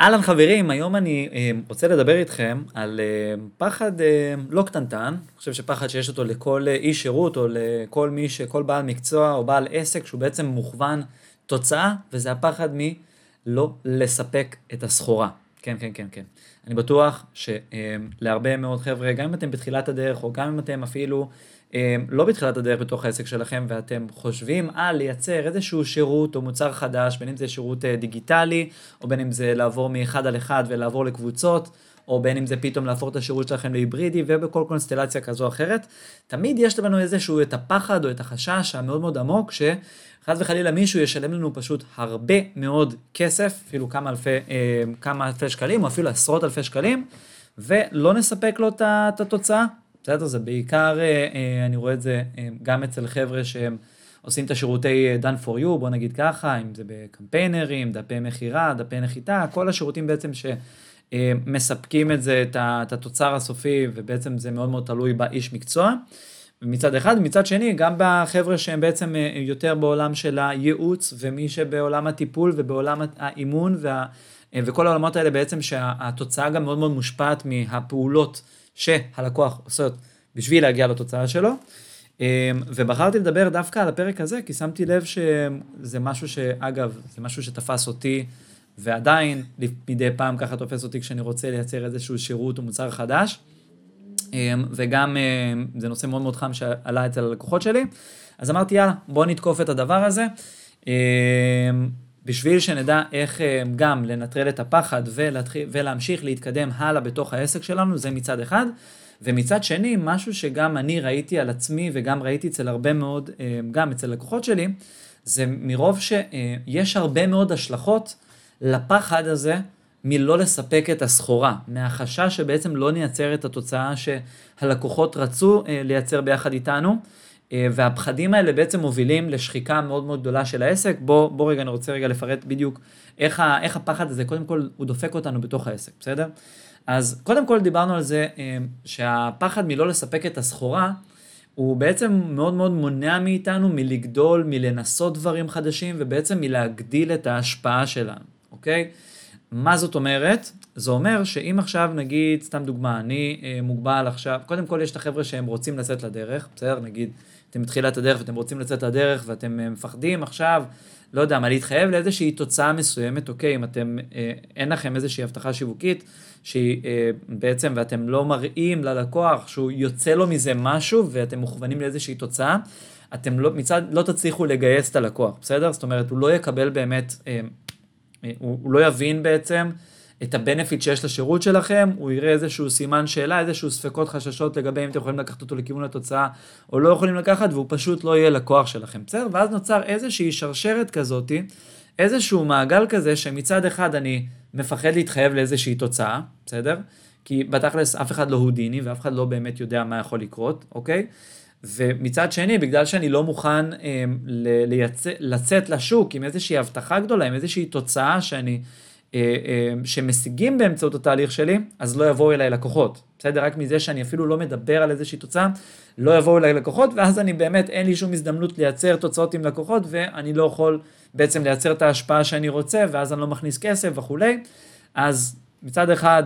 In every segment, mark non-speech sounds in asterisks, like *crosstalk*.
אהלן חברים, היום אני אה, רוצה לדבר איתכם על אה, פחד אה, לא קטנטן, אני חושב שפחד שיש אותו לכל איש שירות או לכל מי שכל בעל מקצוע או בעל עסק שהוא בעצם מוכוון תוצאה, וזה הפחד מלא לספק את הסחורה. כן, כן, כן, כן. אני בטוח שלהרבה מאוד חבר'ה, גם אם אתם בתחילת הדרך או גם אם אתם אפילו לא בתחילת הדרך בתוך העסק שלכם ואתם חושבים על לייצר איזשהו שירות או מוצר חדש, בין אם זה שירות אה, דיגיטלי, או בין אם זה לעבור מאחד על אחד ולעבור לקבוצות, או בין אם זה פתאום להפוך את השירות שלכם להיברידי ובכל קונסטלציה כזו או אחרת, תמיד יש לנו איזשהו את הפחד או את החשש המאוד מאוד עמוק, שחס וחלילה מישהו ישלם לנו פשוט הרבה מאוד כסף, אפילו כמה אלפי, אה, כמה אלפי שקלים, או אפילו עשרות אלפי שקלים, ולא נספק לו את התוצאה. בסדר? זה בעיקר, אה, אה, אני רואה את זה אה, גם אצל חבר'ה שהם עושים את השירותי done for you, בוא נגיד ככה, אם זה בקמפיינרים, דפי מכירה, דפי נחיתה, כל השירותים בעצם שמספקים את זה, את התוצר הסופי, ובעצם זה מאוד מאוד תלוי באיש מקצוע. מצד אחד, מצד שני, גם בחבר'ה שהם בעצם יותר בעולם של הייעוץ, ומי שבעולם הטיפול ובעולם האימון, וה, וכל העולמות האלה בעצם שהתוצאה גם מאוד מאוד מושפעת מהפעולות. שהלקוח עושה בשביל להגיע לתוצאה שלו. אמ, ובחרתי לדבר דווקא על הפרק הזה, כי שמתי לב שזה משהו שאגב, זה משהו שתפס אותי, ועדיין מדי פעם ככה תופס אותי כשאני רוצה לייצר איזשהו שירות או מוצר חדש. אמ, וגם אמ, זה נושא מאוד מאוד חם שעלה אצל הלקוחות שלי. אז אמרתי, יאללה, בואו נתקוף את הדבר הזה. בשביל שנדע איך אה, גם לנטרל את הפחד ולהתחיל, ולהמשיך להתקדם הלאה בתוך העסק שלנו, זה מצד אחד. ומצד שני, משהו שגם אני ראיתי על עצמי וגם ראיתי אצל הרבה מאוד, אה, גם אצל לקוחות שלי, זה מרוב שיש הרבה מאוד השלכות לפחד הזה מלא לספק את הסחורה, מהחשש שבעצם לא נייצר את התוצאה שהלקוחות רצו אה, לייצר ביחד איתנו. אה, והפחדים האלה בעצם מובילים לשחיקה מאוד מאוד גדולה של העסק. בוא, בוא רגע, אני רוצה רגע לפרט בדיוק איך, ה, איך הפחד הזה, קודם כל, הוא דופק אותנו בתוך העסק, בסדר? אז קודם כל דיברנו על זה אה, שהפחד מלא לספק את הסחורה, הוא בעצם מאוד מאוד מונע מאיתנו מלגדול, מלנסות דברים חדשים, ובעצם מלהגדיל את ההשפעה שלנו, אוקיי? מה זאת אומרת? זה אומר שאם עכשיו נגיד, סתם דוגמה, אני אה, מוגבל עכשיו, קודם כל יש את החבר'ה שהם רוצים לצאת לדרך, בסדר? נגיד, אתם בתחילת הדרך ואתם רוצים לצאת לדרך ואתם אה, מפחדים עכשיו, לא יודע מה, להתחייב לאיזושהי תוצאה מסוימת, אוקיי, אם אתם, אה, אין לכם איזושהי הבטחה שיווקית, שהיא אה, בעצם, ואתם לא מראים ללקוח שהוא יוצא לו מזה משהו ואתם מוכוונים לאיזושהי תוצאה, אתם לא, מצד, לא תצליחו לגייס את הלקוח, בסדר? זאת אומרת, הוא לא יקבל באמת, אה, אה, הוא, הוא לא יבין בעצם, את הבנפיט שיש לשירות שלכם, הוא יראה איזשהו סימן שאלה, איזשהו ספקות חששות לגבי אם אתם יכולים לקחת אותו לכיוון התוצאה או לא יכולים לקחת, והוא פשוט לא יהיה לקוח שלכם, בסדר? ואז נוצר איזושהי שרשרת כזאתי, איזשהו מעגל כזה שמצד אחד אני מפחד להתחייב לאיזושהי תוצאה, בסדר? כי בתכלס אף אחד לא הודיני ואף אחד לא באמת יודע מה יכול לקרות, אוקיי? ומצד שני, בגלל שאני לא מוכן אה, לייצא, לצאת לשוק עם איזושהי הבטחה גדולה, עם איזושהי תוצאה שאני שמשיגים באמצעות התהליך שלי, אז לא יבואו אליי לקוחות. בסדר? רק מזה שאני אפילו לא מדבר על איזושהי תוצאה, לא יבואו אליי לקוחות, ואז אני באמת, אין לי שום הזדמנות לייצר תוצאות עם לקוחות, ואני לא יכול בעצם לייצר את ההשפעה שאני רוצה, ואז אני לא מכניס כסף וכולי. אז מצד אחד,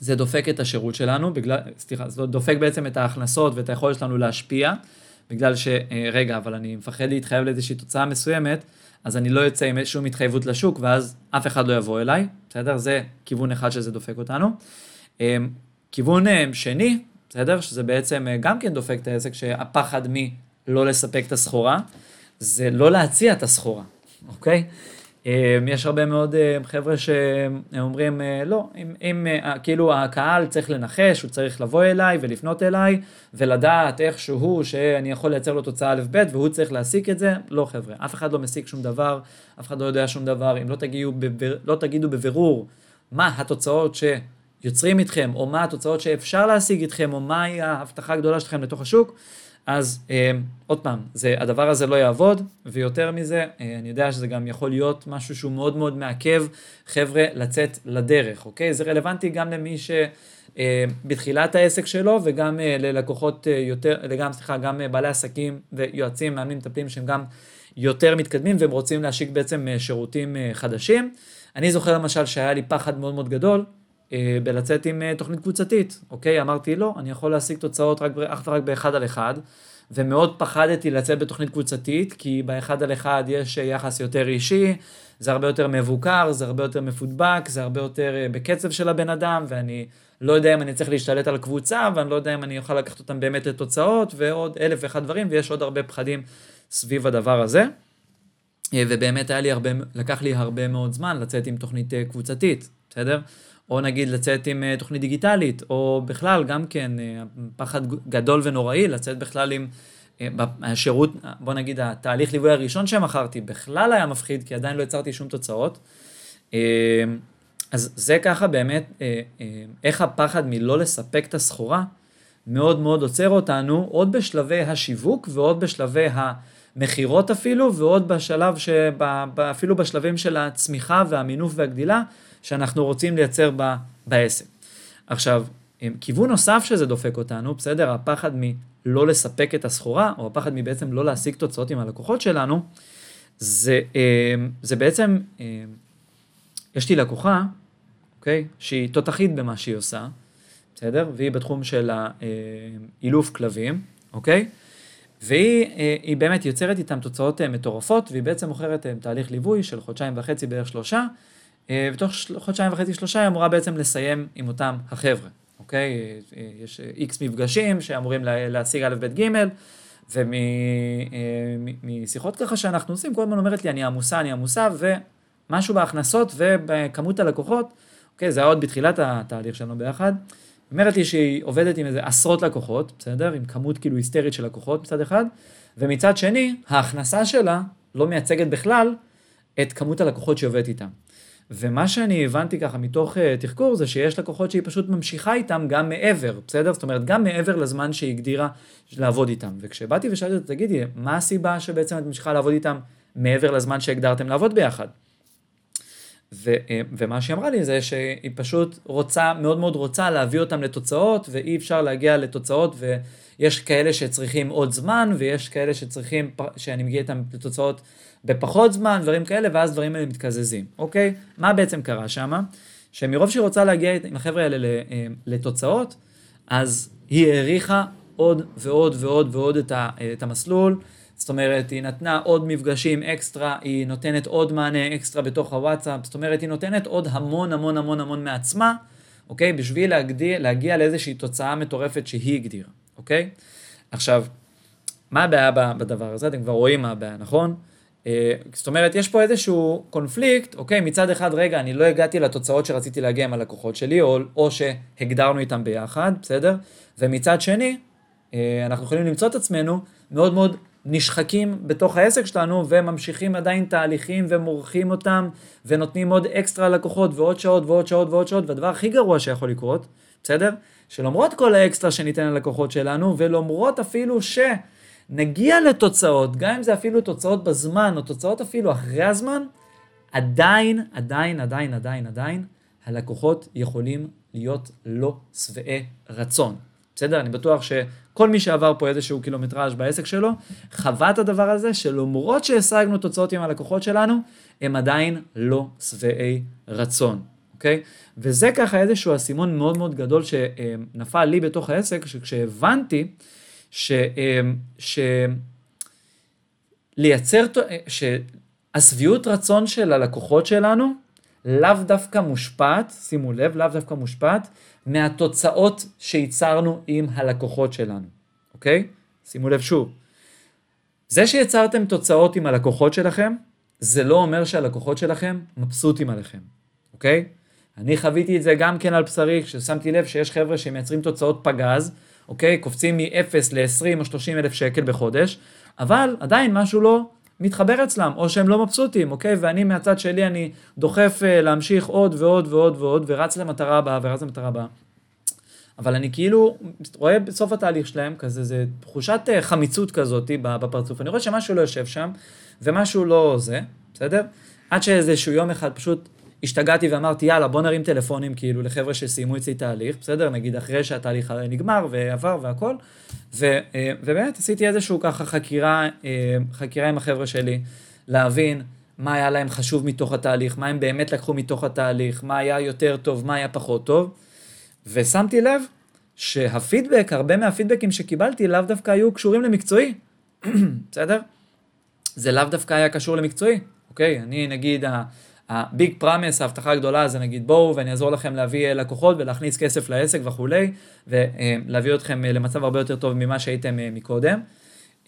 זה דופק את השירות שלנו, בגלל, סליחה, זה דופק בעצם את ההכנסות ואת היכולת שלנו להשפיע, בגלל ש, אה, רגע, אבל אני מפחד להתחייב לאיזושהי תוצאה מסוימת, אז אני לא יוצא עם שום התחייבות לשוק, ואז אף אחד לא יבוא אליי, בסדר? זה כיוון אחד שזה דופק אותנו. אמ, כיוון אה, שני, בסדר? שזה בעצם אה, גם כן דופק את העסק, שהפחד מלא לספק את הסחורה, זה לא להציע את הסחורה, אוקיי? אמ, יש הרבה מאוד אה, חבר'ה שאומרים, אה, לא, אם, אם אה, כאילו הקהל צריך לנחש, הוא צריך לבוא אליי ולפנות אליי ולדעת איכשהו שאני יכול לייצר לו תוצאה א' ב' והוא צריך להסיק את זה, לא חבר'ה, אף אחד לא מסיק שום דבר, אף אחד לא יודע שום דבר, אם לא תגידו, בבר, לא תגידו בבירור מה התוצאות שיוצרים איתכם, או מה התוצאות שאפשר להשיג איתכם, או מהי ההבטחה הגדולה שלכם לתוך השוק, אז אה, עוד פעם, זה, הדבר הזה לא יעבוד, ויותר מזה, אה, אני יודע שזה גם יכול להיות משהו שהוא מאוד מאוד מעכב חבר'ה לצאת לדרך, אוקיי? זה רלוונטי גם למי ש... אה, בתחילת העסק שלו וגם אה, ללקוחות אה, יותר, וגם, סליחה, גם בעלי עסקים ויועצים, מאמנים, מטפלים שהם גם יותר מתקדמים והם רוצים להשיק בעצם אה, שירותים אה, חדשים. אני זוכר למשל שהיה לי פחד מאוד מאוד גדול אה, בלצאת עם תוכנית קבוצתית, אוקיי? אמרתי לא, אני יכול להשיג תוצאות רק, אך ורק באחד על אחד, ומאוד פחדתי לצאת בתוכנית קבוצתית, כי באחד על אחד יש יחס יותר אישי, זה הרבה יותר מבוקר, זה הרבה יותר מפודבק, זה הרבה יותר בקצב של הבן אדם, ואני לא יודע אם אני צריך להשתלט על קבוצה, ואני לא יודע אם אני אוכל לקחת אותם באמת לתוצאות, ועוד אלף ואחד דברים, ויש עוד הרבה פחדים סביב הדבר הזה. אה, ובאמת היה לי הרבה, לקח לי הרבה מאוד זמן לצאת עם תוכנית אה, קבוצתית, בסדר? או נגיד לצאת עם אה, תוכנית דיגיטלית, או בכלל גם כן פחד גדול ונוראי לצאת בכלל עם השירות, בוא נגיד התהליך ליווי הראשון שמכרתי בכלל היה מפחיד כי עדיין לא יצרתי שום תוצאות. אז זה ככה באמת איך הפחד מלא לספק את הסחורה מאוד מאוד עוצר אותנו עוד בשלבי השיווק ועוד בשלבי ה... מכירות אפילו, ועוד בשלב, שבא, אפילו בשלבים של הצמיחה והמינוף והגדילה, שאנחנו רוצים לייצר ב, בעסק. עכשיו, כיוון נוסף שזה דופק אותנו, בסדר? הפחד מלא לספק את הסחורה, או הפחד מבעצם לא להשיג תוצאות עם הלקוחות שלנו, זה, זה בעצם, יש לי לקוחה, אוקיי? שהיא תותחית במה שהיא עושה, בסדר? והיא בתחום של האילוף כלבים, אוקיי? והיא אה, באמת יוצרת איתם תוצאות אה, מטורפות, והיא בעצם מוכרת אה, תהליך ליווי של חודשיים וחצי בערך שלושה, ותוך חודשיים וחצי שלושה היא אמורה בעצם לסיים עם אותם החבר'ה, אוקיי? יש איקס מפגשים שאמורים להשיג א', ב', ג', ומשיחות ככה שאנחנו עושים, כל הזמן אומרת לי, אני עמוסה, אני עמוסה, ומשהו בהכנסות ובכמות הלקוחות, אוקיי? זה היה עוד בתחילת התהליך שלנו ביחד. אומרת לי שהיא עובדת עם איזה עשרות לקוחות, בסדר? עם כמות כאילו היסטרית של לקוחות מצד אחד, ומצד שני, ההכנסה שלה לא מייצגת בכלל את כמות הלקוחות שהיא עובדת איתם. ומה שאני הבנתי ככה מתוך uh, תחקור זה שיש לקוחות שהיא פשוט ממשיכה איתם גם מעבר, בסדר? זאת אומרת, גם מעבר לזמן שהיא הגדירה לעבוד איתם. וכשבאתי ושאלתי אותה, תגידי, מה הסיבה שבעצם את ממשיכה לעבוד איתם מעבר לזמן שהגדרתם לעבוד ביחד? ו, אה, ומה שהיא אמרה לי זה שהיא פשוט רוצה, מאוד מאוד רוצה להביא אותם לתוצאות, ואי אפשר להגיע לתוצאות, ויש כאלה שצריכים עוד זמן, ויש כאלה שצריכים, שאני מגיע איתם לתוצאות בפחות זמן, דברים כאלה, ואז דברים האלה מתקזזים, אוקיי? מה בעצם קרה שם? שמרוב שהיא רוצה להגיע עם החבר'ה האלה אה, לתוצאות, אז היא העריכה עוד ועוד ועוד ועוד את המסלול. זאת אומרת, היא נתנה עוד מפגשים אקסטרה, היא נותנת עוד מענה אקסטרה בתוך הוואטסאפ, זאת אומרת, היא נותנת עוד המון המון המון המון מעצמה, אוקיי? בשביל להגדיר, להגיע לאיזושהי תוצאה מטורפת שהיא הגדירה, אוקיי? עכשיו, מה הבעיה בדבר הזה? אתם כבר רואים מה הבעיה, נכון? אה, זאת אומרת, יש פה איזשהו קונפליקט, אוקיי? מצד אחד, רגע, אני לא הגעתי לתוצאות שרציתי להגיע עם הלקוחות שלי, או, או שהגדרנו איתם ביחד, בסדר? ומצד שני, אה, אנחנו יכולים למצוא את עצמנו מאוד מאוד נשחקים בתוך העסק שלנו וממשיכים עדיין תהליכים ומורחים אותם ונותנים עוד אקסטרה לקוחות ועוד שעות ועוד שעות ועוד שעות והדבר הכי גרוע שיכול לקרות, בסדר? שלמרות כל האקסטרה שניתן ללקוחות שלנו ולמרות אפילו שנגיע לתוצאות, גם אם זה אפילו תוצאות בזמן או תוצאות אפילו אחרי הזמן, עדיין, עדיין, עדיין, עדיין, עדיין, הלקוחות יכולים להיות לא שבעי רצון. בסדר? אני בטוח שכל מי שעבר פה איזשהו קילומטראז' בעסק שלו, חווה את הדבר הזה שלמרות שהשגנו תוצאות עם הלקוחות שלנו, הם עדיין לא שבעי רצון, אוקיי? וזה ככה איזשהו אסימון מאוד מאוד גדול שנפל לי בתוך העסק, שכשהבנתי ש... ש... לייצר, שהשביעות רצון של הלקוחות שלנו לאו דווקא מושפעת, שימו לב, לאו דווקא מושפעת מהתוצאות שייצרנו עם הלקוחות שלנו, אוקיי? שימו לב שוב. זה שיצרתם תוצאות עם הלקוחות שלכם, זה לא אומר שהלקוחות שלכם מבסוטים עליכם, אוקיי? אני חוויתי את זה גם כן על בשרי, כששמתי לב שיש חבר'ה שמייצרים תוצאות פגז, אוקיי? קופצים מ-0 ל-20 או 30 אלף שקל בחודש, אבל עדיין משהו לא מתחבר אצלם, או שהם לא מבסוטים, אוקיי? ואני מהצד שלי, אני דוחף uh, להמשיך עוד ועוד ועוד ועוד, ורץ למטרה הבאה ורץ למטרה הבאה. אבל אני כאילו רואה בסוף התהליך שלהם כזה, זה תחושת uh, חמיצות כזאת בפרצוף. אני רואה שמשהו לא יושב שם, ומשהו לא זה, בסדר? עד שאיזשהו יום אחד פשוט השתגעתי ואמרתי, יאללה, בוא נרים טלפונים כאילו לחבר'ה שסיימו אצלי תהליך, בסדר? נגיד אחרי שהתהליך נגמר ועבר והכל, ו, אה, ובאמת עשיתי איזשהו ככה חקירה, אה, חקירה עם החבר'ה שלי, להבין מה היה להם חשוב מתוך התהליך, מה הם באמת לקחו מתוך התהליך, מה היה יותר טוב, מה היה פחות טוב, ושמתי לב שהפידבק, הרבה מהפידבקים שקיבלתי לאו דווקא היו קשורים למקצועי, *clears throat* בסדר? זה לאו דווקא היה קשור למקצועי, אוקיי? אני נגיד, הביג פרמס, ההבטחה הגדולה זה נגיד בואו ואני אעזור לכם להביא לקוחות ולהכניס כסף לעסק וכולי, ולהביא אתכם למצב הרבה יותר טוב ממה שהייתם אה, מקודם.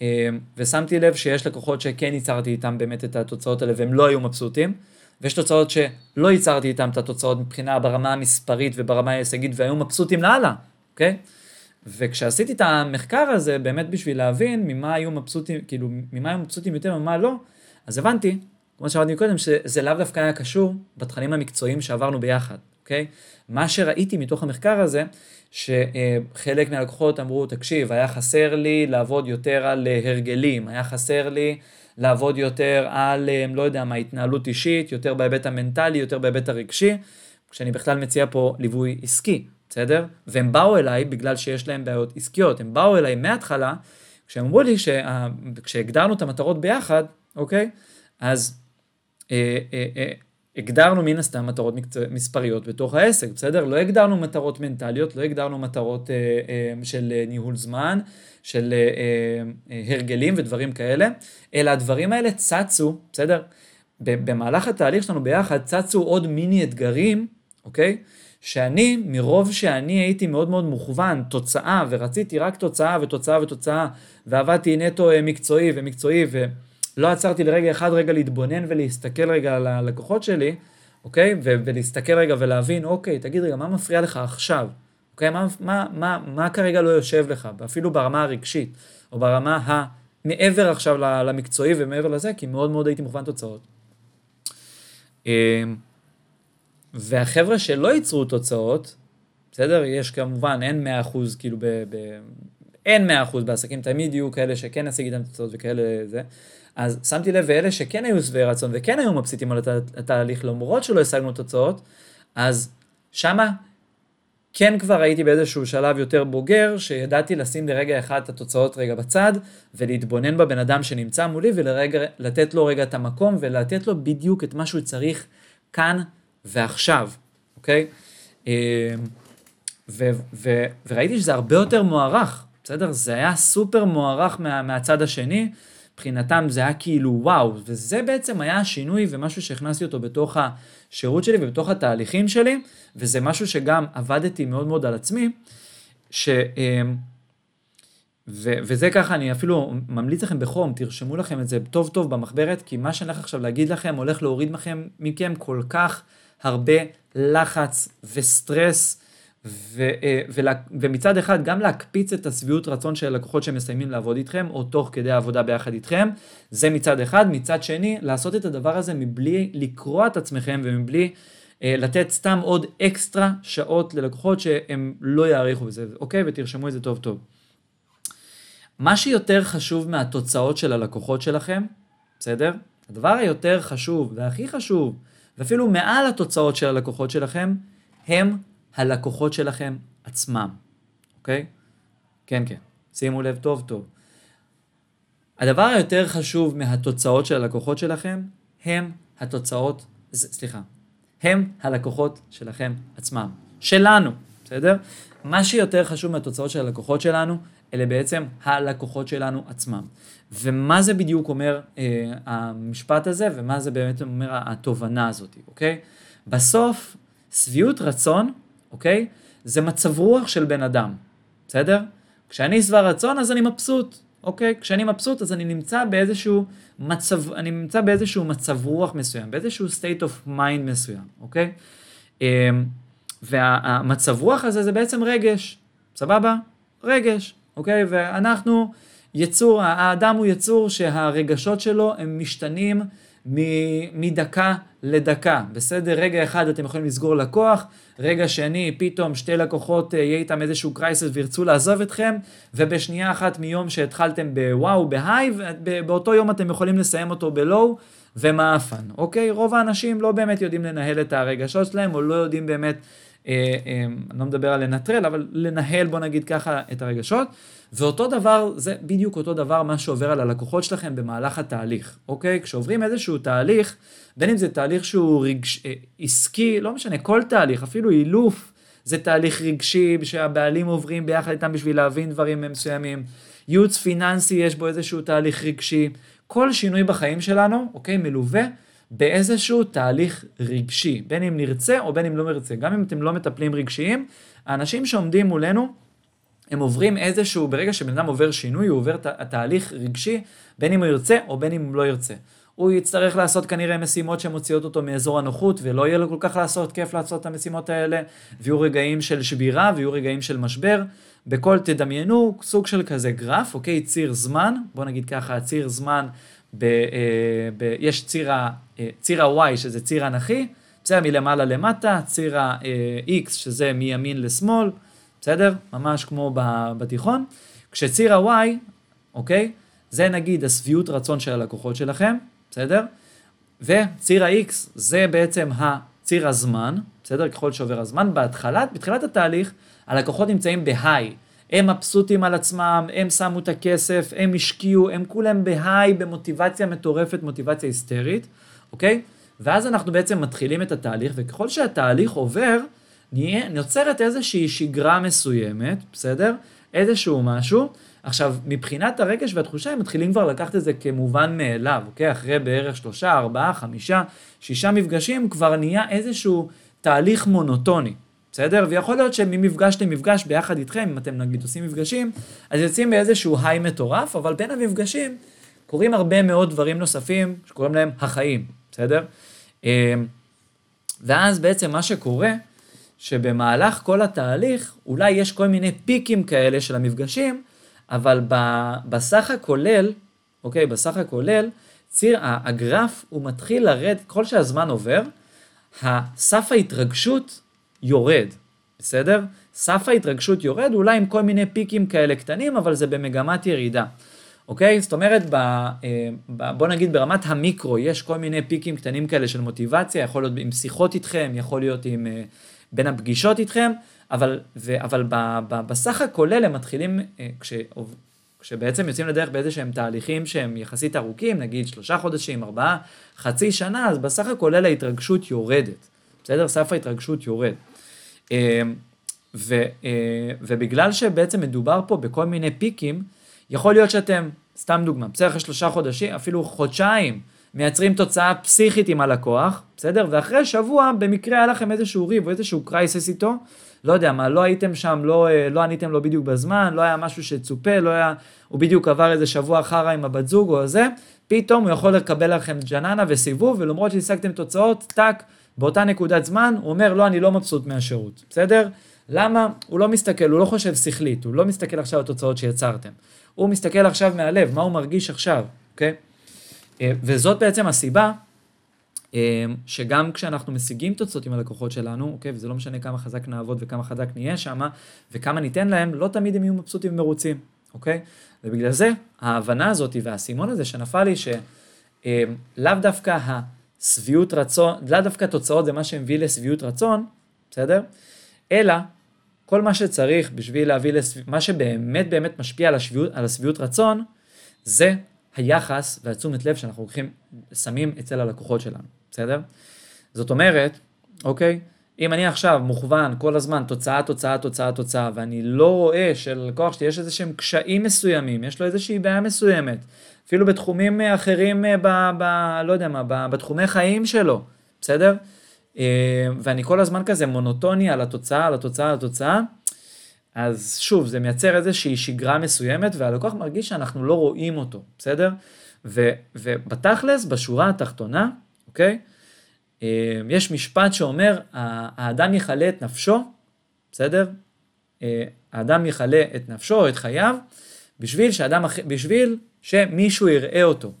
אה, ושמתי לב שיש לקוחות שכן ייצרתי איתם באמת את התוצאות האלה והם לא היו מבסוטים, ויש תוצאות שלא ייצרתי איתם את התוצאות מבחינה ברמה המספרית וברמה ההישגית והיו מבסוטים לאללה, אוקיי? וכשעשיתי את המחקר הזה, באמת בשביל להבין ממה היו מבסוטים, כאילו, ממה היו מבסוטים יותר וממה לא, אז הבנתי, כמו שאמרתי קודם, שזה לאו דווקא היה קשור בתכנים המקצועיים שעברנו ביחד, אוקיי? מה שראיתי מתוך המחקר הזה, שחלק מהלקוחות אמרו, תקשיב, היה חסר לי לעבוד יותר על הרגלים, היה חסר לי לעבוד יותר על, לא יודע מה, התנהלות אישית, יותר בהיבט המנטלי, יותר בהיבט הרגשי, כשאני בכלל מציע פה ליווי עסקי, בסדר? והם באו אליי בגלל שיש להם בעיות עסקיות, הם באו אליי מההתחלה, כשהם אמרו לי שכשהגדרנו את המטרות ביחד, אוקיי? אז אה, אה, אה, הגדרנו מן הסתם מטרות מספריות בתוך העסק, בסדר? לא הגדרנו מטרות מנטליות, לא הגדרנו מטרות אה, אה, של ניהול זמן, של אה, אה, הרגלים ודברים כאלה, אלא הדברים האלה צצו, בסדר? במהלך התהליך שלנו ביחד צצו עוד מיני אתגרים, אוקיי? שאני, מרוב שאני הייתי מאוד מאוד מוכוון, תוצאה, ורציתי רק תוצאה ותוצאה ותוצאה, ועבדתי נטו אה, מקצועי ומקצועי, ולא עצרתי לרגע אחד רגע להתבונן ולהסתכל רגע על הלקוחות שלי, אוקיי? ו- ולהסתכל רגע ולהבין, אוקיי, תגיד רגע, מה מפריע לך עכשיו? אוקיי? מה, מה, מה, מה כרגע לא יושב לך? אפילו ברמה הרגשית, או ברמה ה... מעבר עכשיו למקצועי ומעבר לזה, כי מאוד מאוד הייתי מוכוון תוצאות. אמ, והחבר'ה שלא ייצרו תוצאות, בסדר? יש כמובן, אין 100% כאילו ב... ב אין 100% בעסקים, תמיד יהיו כאלה שכן נשיג איתם תוצאות וכאלה זה. אז שמתי לב, ואלה שכן היו שבעי רצון וכן היו מבסיטים על התהליך למרות שלא השגנו תוצאות, אז שמה כן כבר הייתי באיזשהו שלב יותר בוגר, שידעתי לשים לרגע אחד את התוצאות רגע בצד, ולהתבונן בבן אדם שנמצא מולי, ולתת לו רגע את המקום, ולתת לו בדיוק את מה שהוא צריך כאן ועכשיו, אוקיי? אמ, ו- ו- וראיתי שזה הרבה יותר מוערך, בסדר? זה היה סופר מוערך מה- מהצד השני, מבחינתם זה היה כאילו וואו, וזה בעצם היה השינוי ומשהו שהכנסתי אותו בתוך השירות שלי ובתוך התהליכים שלי, וזה משהו שגם עבדתי מאוד מאוד על עצמי, ש... אמ, ו- וזה ככה, אני אפילו ממליץ לכם בחום, תרשמו לכם את זה טוב טוב במחברת, כי מה שאני הולך עכשיו להגיד לכם הולך להוריד מכם, מכם כל כך הרבה לחץ וסטרס, ו, אה, ו, ומצד אחד גם להקפיץ את השביעות רצון של הלקוחות שמסיימים לעבוד איתכם, או תוך כדי העבודה ביחד איתכם, זה מצד אחד. מצד שני, לעשות את הדבר הזה מבלי לקרוע את עצמכם ומבלי אה, לתת סתם עוד אקסטרה שעות ללקוחות שהם לא יעריכו בזה, אוקיי? ותרשמו את זה טוב טוב. מה שיותר חשוב מהתוצאות של הלקוחות שלכם, בסדר? הדבר היותר חשוב והכי חשוב ואפילו מעל התוצאות של הלקוחות שלכם, הם הלקוחות שלכם עצמם, אוקיי? כן, כן, שימו לב טוב טוב. הדבר היותר חשוב מהתוצאות של הלקוחות שלכם, הם התוצאות, סליחה, הם הלקוחות שלכם עצמם, שלנו, בסדר? מה שיותר חשוב מהתוצאות של הלקוחות שלנו, אלה בעצם הלקוחות שלנו עצמם. ומה זה בדיוק אומר אה, המשפט הזה, ומה זה באמת אומר התובנה הזאת, אוקיי? בסוף, שביעות רצון, אוקיי? זה מצב רוח של בן אדם, בסדר? כשאני שבע רצון אז אני מבסוט, אוקיי? כשאני מבסוט אז אני נמצא באיזשהו מצב, אני נמצא באיזשהו מצב רוח מסוים, באיזשהו state of mind מסוים, אוקיי? אה, והמצב רוח הזה זה בעצם רגש, סבבה? רגש, אוקיי? ואנחנו... יצור, האדם הוא יצור שהרגשות שלו הם משתנים מדקה לדקה. בסדר, רגע אחד אתם יכולים לסגור לקוח, רגע שני פתאום שתי לקוחות אה, יהיה איתם איזשהו קרייסס וירצו לעזוב אתכם, ובשנייה אחת מיום שהתחלתם בוואו, בהיי, באותו יום אתם יכולים לסיים אותו בלואו, ומאפן, אוקיי? רוב האנשים לא באמת יודעים לנהל את הרגשות שלהם, או לא יודעים באמת, אה, אה, אני לא מדבר על לנטרל, אבל לנהל, בוא נגיד ככה, את הרגשות. ואותו דבר, זה בדיוק אותו דבר מה שעובר על הלקוחות שלכם במהלך התהליך, אוקיי? כשעוברים איזשהו תהליך, בין אם זה תהליך שהוא רגש, אה, עסקי, לא משנה, כל תהליך, אפילו אילוף, זה תהליך רגשי שהבעלים עוברים ביחד איתם בשביל להבין דברים מסוימים. ייעוץ פיננסי, יש בו איזשהו תהליך רגשי. כל שינוי בחיים שלנו, אוקיי, מלווה באיזשהו תהליך רגשי, בין אם נרצה או בין אם לא נרצה. גם אם אתם לא מטפלים רגשיים, האנשים שעומדים מולנו, הם עוברים איזשהו, ברגע שבן אדם עובר שינוי, הוא עובר תהליך רגשי, בין אם הוא ירצה או בין אם הוא לא ירצה. הוא יצטרך לעשות כנראה משימות שמוציאות אותו מאזור הנוחות, ולא יהיה לו כל כך לעשות כיף לעשות את המשימות האלה, ויהיו רגעים של שבירה, ויהיו רגעים של משבר. בכל, תדמיינו סוג של כזה גרף, אוקיי? ציר זמן, בוא נגיד ככה, ציר זמן, ב, אה, ב, יש ציר, אה, ציר ה-Y, שזה ציר אנכי, בסדר? מלמעלה למטה, ציר ה-X, שזה מימין לשמאל, בסדר? ממש כמו בתיכון. כשציר ה-Y, אוקיי? זה נגיד השביעות רצון של הלקוחות שלכם, בסדר? וציר ה-X זה בעצם הציר הזמן, בסדר? ככל שעובר הזמן. בהתחלה, בתחילת התהליך, הלקוחות נמצאים בהיי. הם מבסוטים על עצמם, הם שמו את הכסף, הם השקיעו, הם כולם בהיי, במוטיבציה מטורפת, מוטיבציה היסטרית, אוקיי? ואז אנחנו בעצם מתחילים את התהליך, וככל שהתהליך עובר, נוצרת איזושהי שגרה מסוימת, בסדר? איזשהו משהו. עכשיו, מבחינת הרגש והתחושה, הם מתחילים כבר לקחת את זה כמובן מאליו, אוקיי? אחרי בערך שלושה, ארבעה, חמישה, שישה מפגשים, כבר נהיה איזשהו תהליך מונוטוני, בסדר? ויכול להיות שממפגש למפגש ביחד איתכם, אם אתם נגיד עושים מפגשים, אז יוצאים באיזשהו היי מטורף, אבל בין המפגשים קורים הרבה מאוד דברים נוספים שקוראים להם החיים, בסדר? אמ, ואז בעצם מה שקורה, שבמהלך כל התהליך, אולי יש כל מיני פיקים כאלה של המפגשים, אבל בסך הכולל, אוקיי, בסך הכולל, ציר, הגרף הוא מתחיל לרדת, ככל שהזמן עובר, הסף ההתרגשות יורד, בסדר? סף ההתרגשות יורד, אולי עם כל מיני פיקים כאלה קטנים, אבל זה במגמת ירידה. אוקיי? זאת אומרת, ב, אה, ב, בוא נגיד ברמת המיקרו, יש כל מיני פיקים קטנים כאלה של מוטיבציה, יכול להיות עם שיחות איתכם, יכול להיות עם, אה, בין הפגישות איתכם, אבל, ו, אבל ב, ב, בסך הכולל הם מתחילים, אה, כש, כשבעצם יוצאים לדרך באיזה שהם תהליכים שהם יחסית ארוכים, נגיד שלושה חודשים, ארבעה, חצי שנה, אז בסך הכולל ההתרגשות יורדת, בסדר? סף ההתרגשות יורד. אה, ו, אה, ובגלל שבעצם מדובר פה בכל מיני פיקים, יכול להיות שאתם, סתם דוגמה, בסדר, אחרי שלושה חודשים, אפילו חודשיים, מייצרים תוצאה פסיכית עם הלקוח, בסדר? ואחרי שבוע, במקרה היה לכם איזשהו ריב או איזשהו קרייסס איתו, לא יודע מה, לא הייתם שם, לא, אה, לא עניתם לו בדיוק בזמן, לא היה משהו שצופה, לא היה, הוא בדיוק עבר איזה שבוע חרא עם הבת זוג או זה, פתאום הוא יכול לקבל לכם ג'ננה וסיבוב, ולמרות שהשגתם תוצאות, טאק, באותה נקודת זמן, הוא אומר, לא, אני לא מבסוט מהשירות, בסדר? למה? הוא לא מסתכל, הוא לא חושב שכלית, הוא לא מסתכל עכשיו על התוצאות שיצרתם. הוא מסתכל עכשיו מהלב, מה הוא מרגיש עכשיו, אוקיי? אה, וזאת בעצם הסיבה אה, שגם כשאנחנו משיגים תוצאות עם הלקוחות שלנו, אוקיי, וזה לא משנה כמה חזק נעבוד וכמה חזק נהיה שם, וכמה ניתן להם, לא תמיד הם יהיו מבסוטים ומרוצים, אוקיי? ובגלל זה, ההבנה הזאת והאסימון הזה שנפל לי, שלאו אה, דווקא השביעות רצון, לאו דווקא תוצאות זה מה שמביא לשביעות רצון, בסדר? אלא כל מה שצריך בשביל להביא לשביעות, מה שבאמת באמת משפיע על השביעות, על השביעות רצון, זה היחס והתשומת לב שאנחנו הולכים, שמים אצל הלקוחות שלנו, בסדר? זאת אומרת, אוקיי, אם אני עכשיו מוכוון כל הזמן תוצאה, תוצאה, תוצאה, תוצאה, ואני לא רואה שללקוח שלי יש איזה שהם קשיים מסוימים, יש לו איזושהי בעיה מסוימת, אפילו בתחומים אחרים, ב, ב, לא יודע מה, ב, בתחומי חיים שלו, בסדר? אה, ואני כל הזמן כזה מונוטוני על התוצאה, על התוצאה, על התוצאה, אז שוב, זה מייצר איזושהי שגרה מסוימת, והלקוח מרגיש שאנחנו לא רואים אותו, בסדר? ו, ובתכלס, בשורה התחתונה, אוקיי? אה, יש משפט שאומר, האדם יכלה את נפשו, בסדר? אה, האדם יכלה את נפשו או את חייו, בשביל, שאדם, בשביל שמישהו יראה אותו.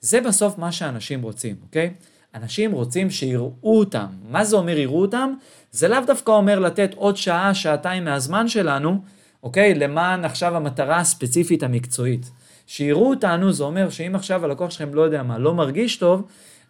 זה בסוף מה שאנשים רוצים, אוקיי? אנשים רוצים שיראו אותם. מה זה אומר יראו אותם? זה לאו דווקא אומר לתת עוד שעה, שעתיים מהזמן שלנו, אוקיי? למען עכשיו המטרה הספציפית המקצועית. שיראו אותנו, זה אומר שאם עכשיו הלקוח שלכם לא יודע מה, לא מרגיש טוב,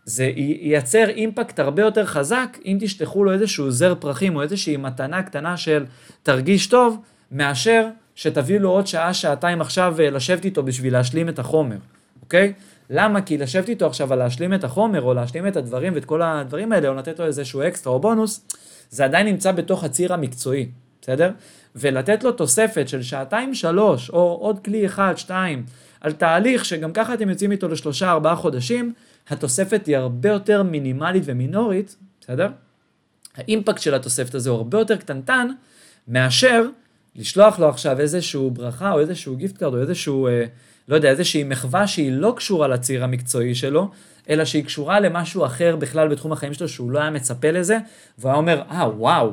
זה ייצר אימפקט הרבה יותר חזק אם תשלחו לו איזשהו זר פרחים או איזושהי מתנה קטנה של תרגיש טוב, מאשר שתביאו לו עוד שעה, שעתיים עכשיו אה, לשבת איתו בשביל להשלים את החומר, אוקיי? למה? כי לשבת איתו עכשיו על להשלים את החומר, או להשלים את הדברים ואת כל הדברים האלה, או לתת לו איזשהו אקסטרה או בונוס, זה עדיין נמצא בתוך הציר המקצועי, בסדר? ולתת לו תוספת של שעתיים שלוש, או עוד כלי אחד, שתיים, על תהליך שגם ככה אתם יוצאים איתו לשלושה ארבעה חודשים, התוספת היא הרבה יותר מינימלית ומינורית, בסדר? ה impact של התוספת הזו הוא הרבה יותר קטנטן, מאשר לשלוח לו עכשיו איזשהו ברכה או איזשהו gift card או איזשהו, אה, לא יודע, איזושהי מחווה שהיא לא קשורה לציר המקצועי שלו, אלא שהיא קשורה למשהו אחר בכלל בתחום החיים שלו שהוא לא היה מצפה לזה, והוא היה אומר, אה, וואו,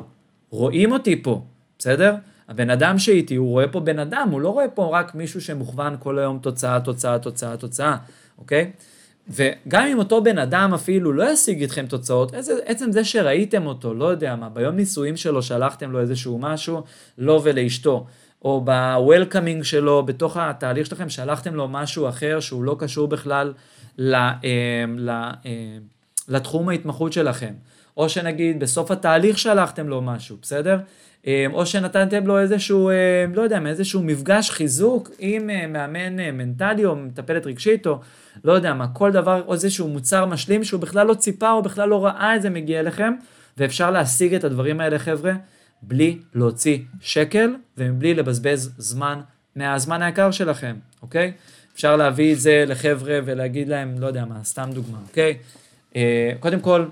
רואים אותי פה, בסדר? הבן אדם שאיתי, הוא רואה פה בן אדם, הוא לא רואה פה רק מישהו שמוכוון כל היום תוצאה, תוצאה, תוצאה, תוצאה, אוקיי? וגם אם אותו בן אדם אפילו לא ישיג איתכם תוצאות, עצם זה שראיתם אותו, לא יודע מה, ביום נישואים שלו שלחתם לו איזשהו משהו, לו ולאשתו, או ב-Welcoming שלו, בתוך התהליך שלכם שלחתם לו משהו אחר שהוא לא קשור בכלל ל, אה, ל, אה, לתחום ההתמחות שלכם, או שנגיד בסוף התהליך שלחתם לו משהו, בסדר? אה, או שנתתם לו איזשהו, אה, לא יודע, איזשהו מפגש חיזוק עם אה, מאמן מנטלי או מטפלת רגשית או לא יודע מה, כל דבר, או איזשהו מוצר משלים שהוא בכלל לא ציפה או בכלל לא ראה את זה מגיע אליכם, ואפשר להשיג את הדברים האלה, חבר'ה, בלי להוציא שקל ומבלי לבזבז זמן מהזמן היקר שלכם, אוקיי? אפשר להביא את זה לחבר'ה ולהגיד להם, לא יודע מה, סתם דוגמה, אוקיי? קודם כל,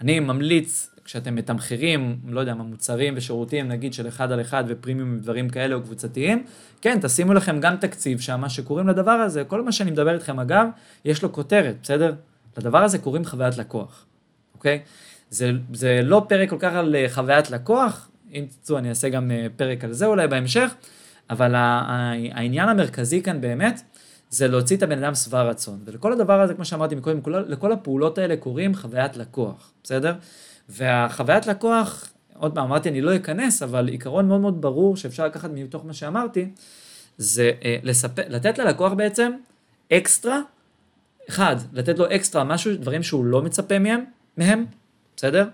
אני ממליץ כשאתם מתמחרים, לא יודע מה, מוצרים ושירותים, נגיד של אחד על אחד ופרימיום ודברים כאלה או קבוצתיים, כן, תשימו לכם גם תקציב שם, מה שקוראים לדבר הזה, כל מה שאני מדבר איתכם אגב, יש לו כותרת, בסדר? לדבר הזה קוראים חוויית לקוח, אוקיי? זה, זה לא פרק כל כך על אה, חוויית לקוח, אם תרצו אני אעשה גם אה, פרק על זה אולי בהמשך, אבל העניין המרכזי כאן באמת, זה להוציא את הבן אדם שבע רצון. ולכל הדבר הזה, כמו שאמרתי מקודם, לכל הפעולות האלה קוראים חוויית לקוח, בסדר? והחוויית לקוח, עוד פעם, אמרתי אני לא אכנס, אבל עיקרון מאוד מאוד ברור שאפשר לקחת מתוך מה שאמרתי, זה אה, לספ... לתת ללקוח בעצם אקסטרה, אחד, לתת לו אקסטרה משהו, דברים שהוא לא מצפה מהם, מהם, בסדר?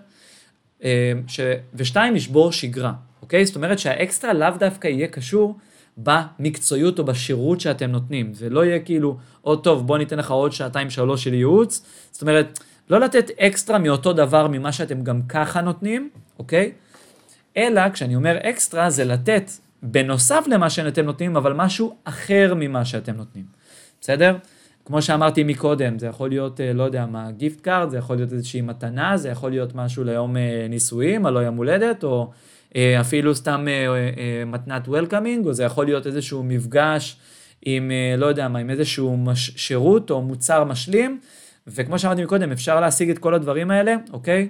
אה, ש... ושתיים, לשבור שגרה, אוקיי? זאת אומרת שהאקסטרה לאו דווקא יהיה קשור במקצועיות או בשירות שאתם נותנים, ולא יהיה כאילו, או טוב, בוא ניתן לך עוד שעתיים שלוש של ייעוץ, זאת אומרת, לא לתת אקסטרה מאותו דבר ממה שאתם גם ככה נותנים, אוקיי? אלא כשאני אומר אקסטרה זה לתת בנוסף למה שאתם נותנים, אבל משהו אחר ממה שאתם נותנים, בסדר? כמו שאמרתי מקודם, זה יכול להיות, אה, לא יודע מה, gift card, זה יכול להיות איזושהי מתנה, זה יכול להיות משהו ליום אה, נישואים, על לא יום הולדת, או אפילו סתם מתנת וולקאמינג, או זה יכול להיות איזשהו מפגש עם, לא יודע מה, עם איזשהו מש, שירות או מוצר משלים. וכמו שאמרתי מקודם, אפשר להשיג את כל הדברים האלה, אוקיי?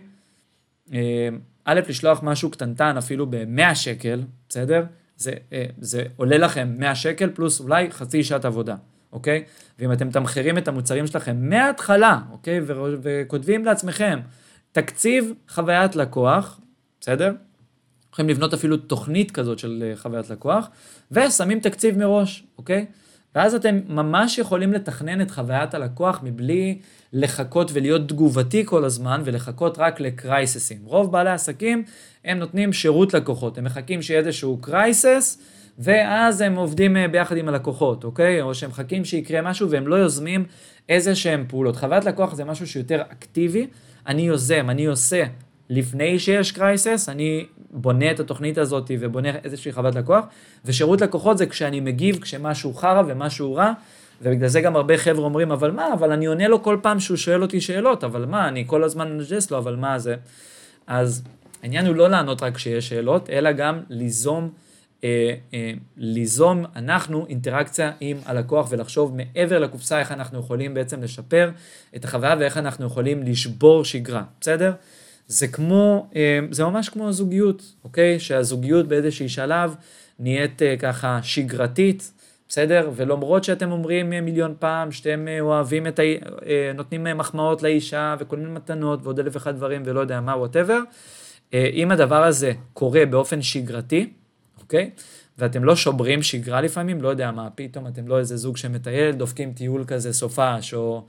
אה, א', לשלוח משהו קטנטן אפילו ב-100 שקל, בסדר? זה, אה, זה עולה לכם 100 שקל פלוס אולי חצי שעת עבודה, אוקיי? ואם אתם תמחרים את המוצרים שלכם מההתחלה, אוקיי? וכותבים לעצמכם תקציב חוויית לקוח, בסדר? יכולים לבנות אפילו תוכנית כזאת של אה, חוויית לקוח, ושמים תקציב מראש, אוקיי? ואז אתם ממש יכולים לתכנן את חוויית הלקוח מבלי לחכות ולהיות תגובתי כל הזמן ולחכות רק לקרייססים. רוב בעלי עסקים הם נותנים שירות לקוחות, הם מחכים שיהיה איזשהו קרייסס ואז הם עובדים אה, ביחד עם הלקוחות, אוקיי? או שהם מחכים שיקרה משהו והם לא יוזמים איזה שהם פעולות. חוויית לקוח זה משהו שיותר אקטיבי, אני יוזם, אני עושה לפני שיש crisis, אני בונה את התוכנית הזאת ובונה איזושהי חוויית לקוח, ושירות לקוחות זה כשאני מגיב כשמשהו חרא ומשהו רע, ובגלל זה גם הרבה חבר'ה אומרים, אבל מה, אבל אני עונה לו כל פעם שהוא שואל אותי שאלות, אבל מה, אני כל הזמן מנג'ס לו, אבל מה זה? אז העניין הוא לא לענות רק כשיש שאלות, אלא גם ליזום, אה, אה, ליזום אנחנו אינטראקציה עם הלקוח ולחשוב מעבר לקופסה איך אנחנו יכולים בעצם לשפר את החוויה ואיך אנחנו יכולים לשבור שגרה, בסדר? זה כמו, אה, זה ממש כמו הזוגיות, אוקיי? שהזוגיות באיזשהי שלב נהיית אה, ככה שגרתית, בסדר? ולמרות שאתם אומרים מיליון פעם שאתם אה, אוהבים את ה... נותנים מחמאות לאישה וכל מיני מתנות ועוד אלף ואחד דברים ולא יודע מה, וואטאבר, אם הדבר הזה קורה באופן שגרתי, אוקיי? ואתם לא שוברים שגרה לפעמים, לא יודע מה, פתאום אתם לא איזה זוג שמטייל, דופקים טיול כזה סופש, או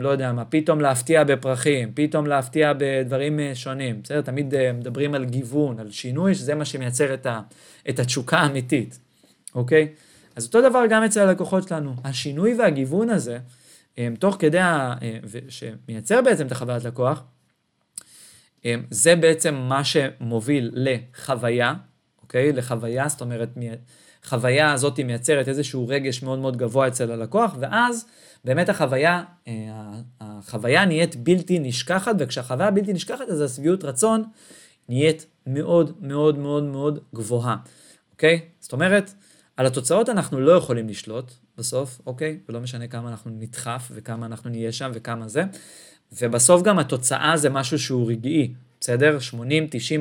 לא יודע מה, פתאום להפתיע בפרחים, פתאום להפתיע בדברים שונים, בסדר? תמיד מדברים על גיוון, על שינוי, שזה מה שמייצר את, ה, את התשוקה האמיתית, אוקיי? אז אותו דבר גם אצל הלקוחות שלנו. השינוי והגיוון הזה, תוך כדי, ה, שמייצר בעצם את החוויית לקוח, זה בעצם מה שמוביל לחוויה, אוקיי? לחוויה, זאת אומרת, חוויה הזאת מייצרת איזשהו רגש מאוד מאוד גבוה אצל הלקוח, ואז באמת החוויה, אה, החוויה נהיית בלתי נשכחת, וכשהחוויה בלתי נשכחת, אז השביעות רצון נהיית מאוד מאוד מאוד מאוד גבוהה, אוקיי? זאת אומרת, על התוצאות אנחנו לא יכולים לשלוט בסוף, אוקיי? ולא משנה כמה אנחנו נדחף וכמה אנחנו נהיה שם וכמה זה. ובסוף גם התוצאה זה משהו שהוא רגעי, בסדר?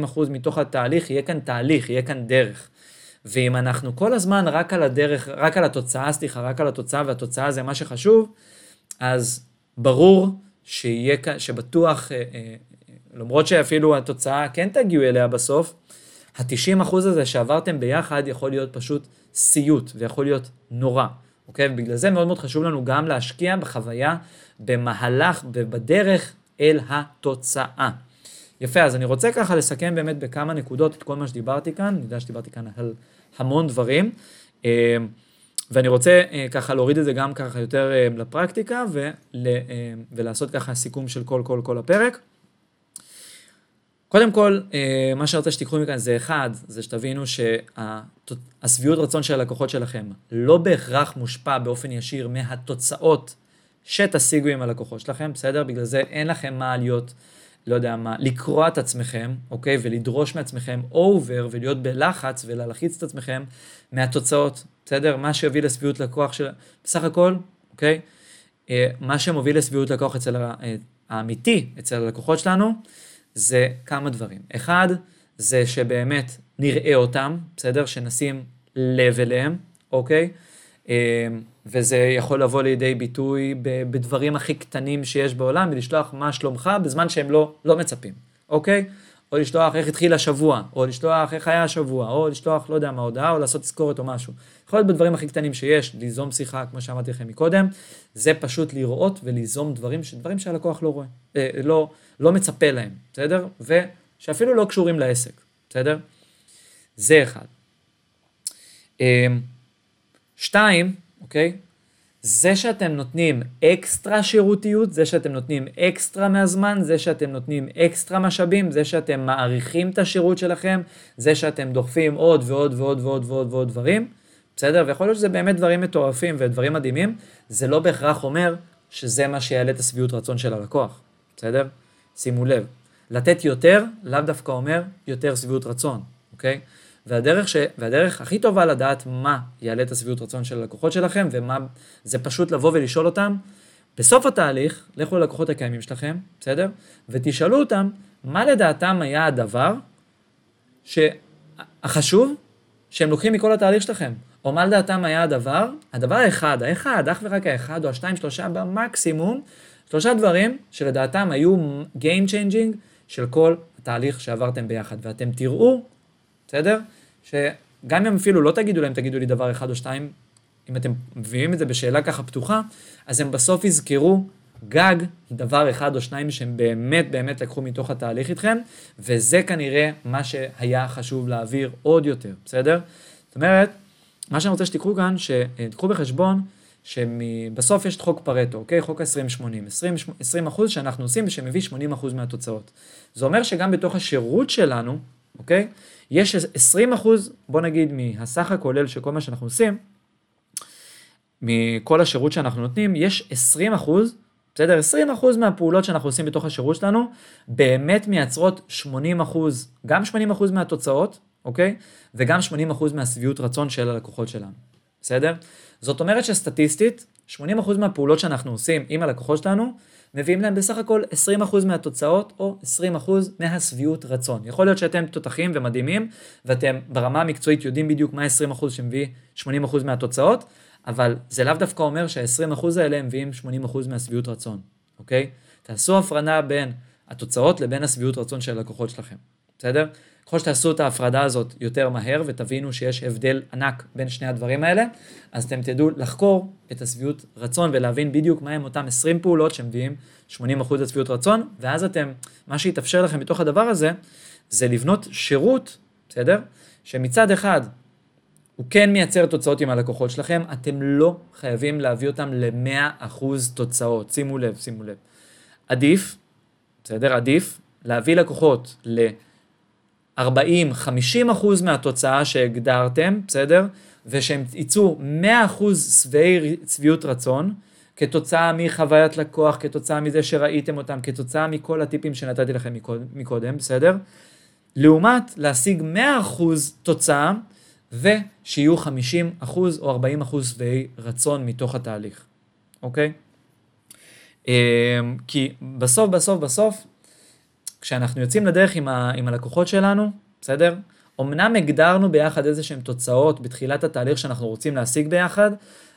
80-90 אחוז מתוך התהליך יהיה כאן תהליך, יהיה כאן דרך. ואם אנחנו כל הזמן רק על הדרך, רק על התוצאה, סליחה, רק על התוצאה, והתוצאה זה מה שחשוב, אז ברור שיהיה שבטוח, אה, אה, למרות שאפילו התוצאה כן תגיעו אליה בסוף, ה-90 אחוז הזה שעברתם ביחד יכול להיות פשוט סיוט, ויכול להיות נורא, אוקיי? ובגלל זה מאוד מאוד חשוב לנו גם להשקיע בחוויה, במהלך ובדרך אל התוצאה. יפה, אז אני רוצה ככה לסכם באמת בכמה נקודות את כל מה שדיברתי כאן, אני יודע שדיברתי כאן על המון דברים, אה, ואני רוצה אה, ככה להוריד את זה גם ככה יותר אה, לפרקטיקה ול, ולעשות ככה סיכום של כל כל כל הפרק. קודם כל, מה שאני רוצה שתיקחו מכאן זה אחד, זה שתבינו שהשביעות רצון של הלקוחות שלכם לא בהכרח מושפע באופן ישיר מהתוצאות שתשיגו עם הלקוחות שלכם, בסדר? בגלל זה אין לכם מה להיות לא יודע מה, לקרוע את עצמכם, אוקיי? ולדרוש מעצמכם אובר ולהיות בלחץ ולהלחיץ את עצמכם מהתוצאות, בסדר? מה שיוביל לשביעות לקוח של... בסך הכל, אוקיי? אה, מה שמוביל לשביעות לקוח אצל אה, האמיתי, אצל הלקוחות שלנו, זה כמה דברים. אחד, זה שבאמת נראה אותם, בסדר? שנשים לב אליהם, אוקיי? אה, וזה יכול לבוא לידי ביטוי בדברים הכי קטנים שיש בעולם, ולשלוח מה שלומך בזמן שהם לא, לא מצפים, אוקיי? או לשלוח איך התחיל השבוע, או לשלוח איך היה השבוע, או לשלוח, לא יודע מה, הודעה, או לעשות תזכורת או משהו. יכול להיות בדברים הכי קטנים שיש, ליזום שיחה, כמו שאמרתי לכם מקודם, זה פשוט לראות וליזום דברים, דברים שהלקוח לא רואה, אה, לא, לא מצפה להם, בסדר? ושאפילו לא קשורים לעסק, בסדר? זה אחד. אה, שתיים, אוקיי? זה שאתם נותנים אקסטרה שירותיות, זה שאתם נותנים אקסטרה מהזמן, זה שאתם נותנים אקסטרה משאבים, זה שאתם מעריכים את השירות שלכם, זה שאתם דוחפים עוד ועוד ועוד ועוד ועוד ועוד דברים, בסדר? ויכול להיות שזה באמת דברים מטורפים ודברים מדהימים, זה לא בהכרח אומר שזה מה שיעלה את השביעות רצון של הלקוח, בסדר? שימו לב, לתת יותר לאו דווקא אומר יותר שביעות רצון, אוקיי? והדרך, ש... והדרך הכי טובה לדעת מה יעלה את השביעות רצון של הלקוחות שלכם, ומה, זה פשוט לבוא ולשאול אותם, בסוף התהליך, לכו ללקוחות הקיימים שלכם, בסדר? ותשאלו אותם, מה לדעתם היה הדבר החשוב שהם לוקחים מכל התהליך שלכם? או מה לדעתם היה הדבר, הדבר האחד, האחד, אך ורק האחד, או השתיים, שלושה במקסימום, שלושה דברים שלדעתם היו Game Changing של כל התהליך שעברתם ביחד. ואתם תראו, בסדר? שגם אם אפילו לא תגידו להם, תגידו לי דבר אחד או שתיים, אם אתם מביאים את זה בשאלה ככה פתוחה, אז הם בסוף יזכרו גג דבר אחד או שניים שהם באמת באמת לקחו מתוך התהליך איתכם, וזה כנראה מה שהיה חשוב להעביר עוד יותר, בסדר? זאת אומרת, מה שאני רוצה שתיקחו כאן, שתיקחו בחשבון שבסוף יש את חוק פרטו, אוקיי? חוק ה-20-80, 20, 20 אחוז שאנחנו עושים ושמביא 80 אחוז מהתוצאות. זה אומר שגם בתוך השירות שלנו, אוקיי? יש 20 אחוז, בוא נגיד, מהסך הכולל של כל מה שאנחנו עושים, מכל השירות שאנחנו נותנים, יש 20 אחוז, בסדר? 20 אחוז מהפעולות שאנחנו עושים בתוך השירות שלנו, באמת מייצרות 80 אחוז, גם 80 אחוז מהתוצאות, אוקיי? וגם 80 אחוז מהשביעות רצון של הלקוחות שלנו, בסדר? זאת אומרת שסטטיסטית, 80 אחוז מהפעולות שאנחנו עושים עם הלקוחות שלנו, מביאים להם בסך הכל 20% מהתוצאות או 20% מהשביעות רצון. יכול להיות שאתם תותחים ומדהימים ואתם ברמה המקצועית יודעים בדיוק מה 20% שמביא 80% מהתוצאות, אבל זה לאו דווקא אומר שה-20% האלה מביאים 80% מהשביעות רצון, אוקיי? תעשו הפרנה בין התוצאות לבין השביעות רצון של הלקוחות שלכם, בסדר? ככל שתעשו את ההפרדה הזאת יותר מהר ותבינו שיש הבדל ענק בין שני הדברים האלה, אז אתם תדעו לחקור את השביעות רצון ולהבין בדיוק מהם אותם 20 פעולות שמביאים 80% לשביעות רצון, ואז אתם, מה שיתאפשר לכם בתוך הדבר הזה, זה לבנות שירות, בסדר? שמצד אחד הוא כן מייצר תוצאות עם הלקוחות שלכם, אתם לא חייבים להביא אותם ל-100% תוצאות, שימו לב, שימו לב. עדיף, בסדר? עדיף להביא לקוחות ל... 40-50 אחוז מהתוצאה שהגדרתם, בסדר? ושהם יצאו 100 אחוז שביעות רצון, כתוצאה מחוויית לקוח, כתוצאה מזה שראיתם אותם, כתוצאה מכל הטיפים שנתתי לכם מקודם, בסדר? לעומת להשיג 100 אחוז תוצאה, ושיהיו 50 אחוז או 40 אחוז שבעי רצון מתוך התהליך, אוקיי? אמ, כי בסוף, בסוף, בסוף, כשאנחנו יוצאים לדרך עם, ה, עם הלקוחות שלנו, בסדר? אמנם הגדרנו ביחד איזה שהן תוצאות בתחילת התהליך שאנחנו רוצים להשיג ביחד,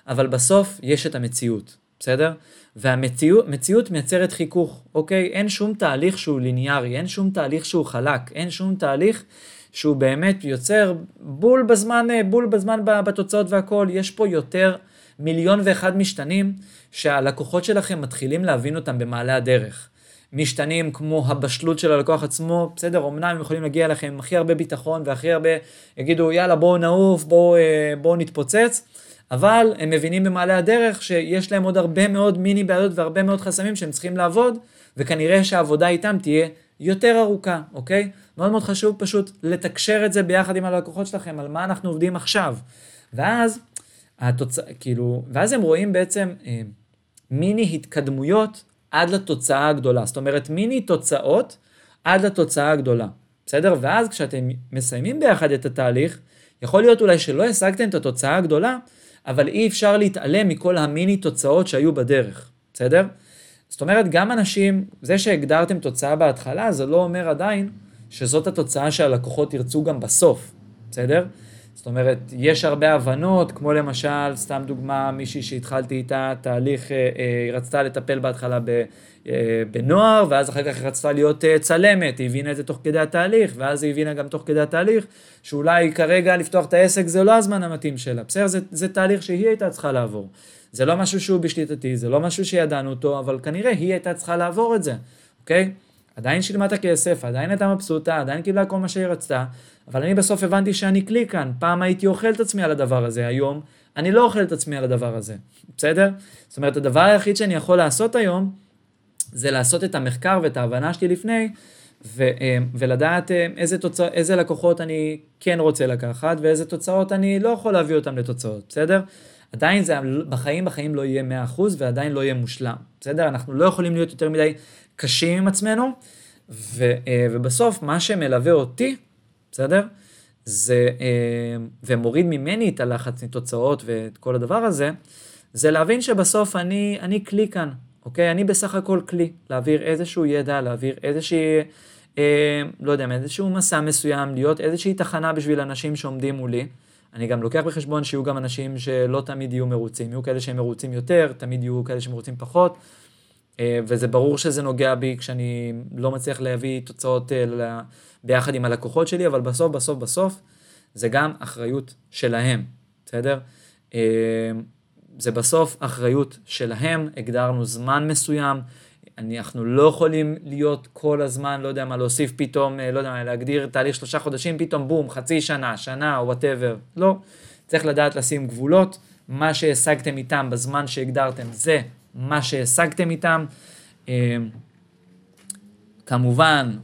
אבל בסוף יש את המציאות, בסדר? והמציאות מייצרת חיכוך, אוקיי? אין שום תהליך שהוא ליניארי, אין שום תהליך שהוא חלק, אין שום תהליך שהוא באמת יוצר בול בזמן, בול בזמן בתוצאות והכל, יש פה יותר מיליון ואחד משתנים שהלקוחות שלכם מתחילים להבין אותם במעלה הדרך. משתנים כמו הבשלות של הלקוח עצמו, בסדר, אמנם הם יכולים להגיע אליכם עם הכי הרבה ביטחון והכי הרבה, יגידו יאללה בואו נעוף, בואו אה, בוא נתפוצץ, אבל הם מבינים במעלה הדרך שיש להם עוד הרבה מאוד מיני בעיות והרבה מאוד חסמים שהם צריכים לעבוד, וכנראה שהעבודה איתם תהיה יותר ארוכה, אוקיי? מאוד מאוד חשוב פשוט לתקשר את זה ביחד עם הלקוחות שלכם, על מה אנחנו עובדים עכשיו. ואז, התוצא, כאילו, ואז הם רואים בעצם אה, מיני התקדמויות עד לתוצאה הגדולה. זאת אומרת, מיני תוצאות עד לתוצאה הגדולה. בסדר? ואז כשאתם מסיימים ביחד את התהליך, יכול להיות אולי שלא השגתם את התוצאה הגדולה, אבל אי אפשר להתעלם מכל המיני תוצאות שהיו בדרך. בסדר? זאת אומרת, גם אנשים, זה שהגדרתם תוצאה בהתחלה, זה לא אומר עדיין שזאת התוצאה שהלקוחות ירצו גם בסוף. בסדר? זאת אומרת, יש הרבה הבנות, כמו למשל, סתם דוגמה, מישהי שהתחלתי איתה תהליך, אה, היא רצתה לטפל בהתחלה ב, אה, בנוער, ואז אחר כך היא רצתה להיות אה, צלמת, היא הבינה את זה תוך כדי התהליך, ואז היא הבינה גם תוך כדי התהליך, שאולי כרגע לפתוח את העסק זה לא הזמן המתאים שלה, בסדר? זה, זה תהליך שהיא הייתה צריכה לעבור. זה לא משהו שהוא בשליטתי, זה לא משהו שידענו אותו, אבל כנראה היא הייתה צריכה לעבור את זה, אוקיי? עדיין שילמה את הכסף, עדיין הייתה מבסוטה, עדיין קיבלה כל מה שהיא רצתה, אבל אני בסוף הבנתי שאני כלי כאן. פעם הייתי אוכל את עצמי על הדבר הזה, היום אני לא אוכל את עצמי על הדבר הזה, בסדר? זאת אומרת, הדבר היחיד שאני יכול לעשות היום, זה לעשות את המחקר ואת ההבנה שלי לפני, ו, אה, ולדעת אה, איזה, תוצא, איזה לקוחות אני כן רוצה לקחת, ואיזה תוצאות אני לא יכול להביא אותם לתוצאות, בסדר? עדיין זה בחיים, בחיים לא יהיה 100% ועדיין לא יהיה מושלם, בסדר? אנחנו לא יכולים להיות יותר מדי קשים עם עצמנו, ו, אה, ובסוף מה שמלווה אותי בסדר? זה, אה, ומוריד ממני את הלחץ מתוצאות ואת כל הדבר הזה, זה להבין שבסוף אני, אני כלי כאן, אוקיי? אני בסך הכל כלי, להעביר איזשהו ידע, להעביר איזושהי, אה, לא יודע, איזשהו מסע מסוים, להיות איזושהי תחנה בשביל אנשים שעומדים מולי. אני גם לוקח בחשבון שיהיו גם אנשים שלא תמיד יהיו מרוצים, יהיו כאלה שהם מרוצים יותר, תמיד יהיו כאלה שמרוצים פחות, וזה ברור שזה נוגע בי כשאני לא מצליח להביא תוצאות אה, ביחד עם הלקוחות שלי, אבל בסוף, בסוף, בסוף, זה גם אחריות שלהם, בסדר? אה, זה בסוף אחריות שלהם, הגדרנו זמן מסוים, אנחנו לא יכולים להיות כל הזמן, לא יודע מה, להוסיף פתאום, לא יודע מה, להגדיר תהליך שלושה חודשים, פתאום בום, חצי שנה, שנה או וואטאבר, לא. צריך לדעת לשים גבולות, מה שהשגתם איתם בזמן שהגדרתם זה מה שהשגתם איתם. אה, כמובן,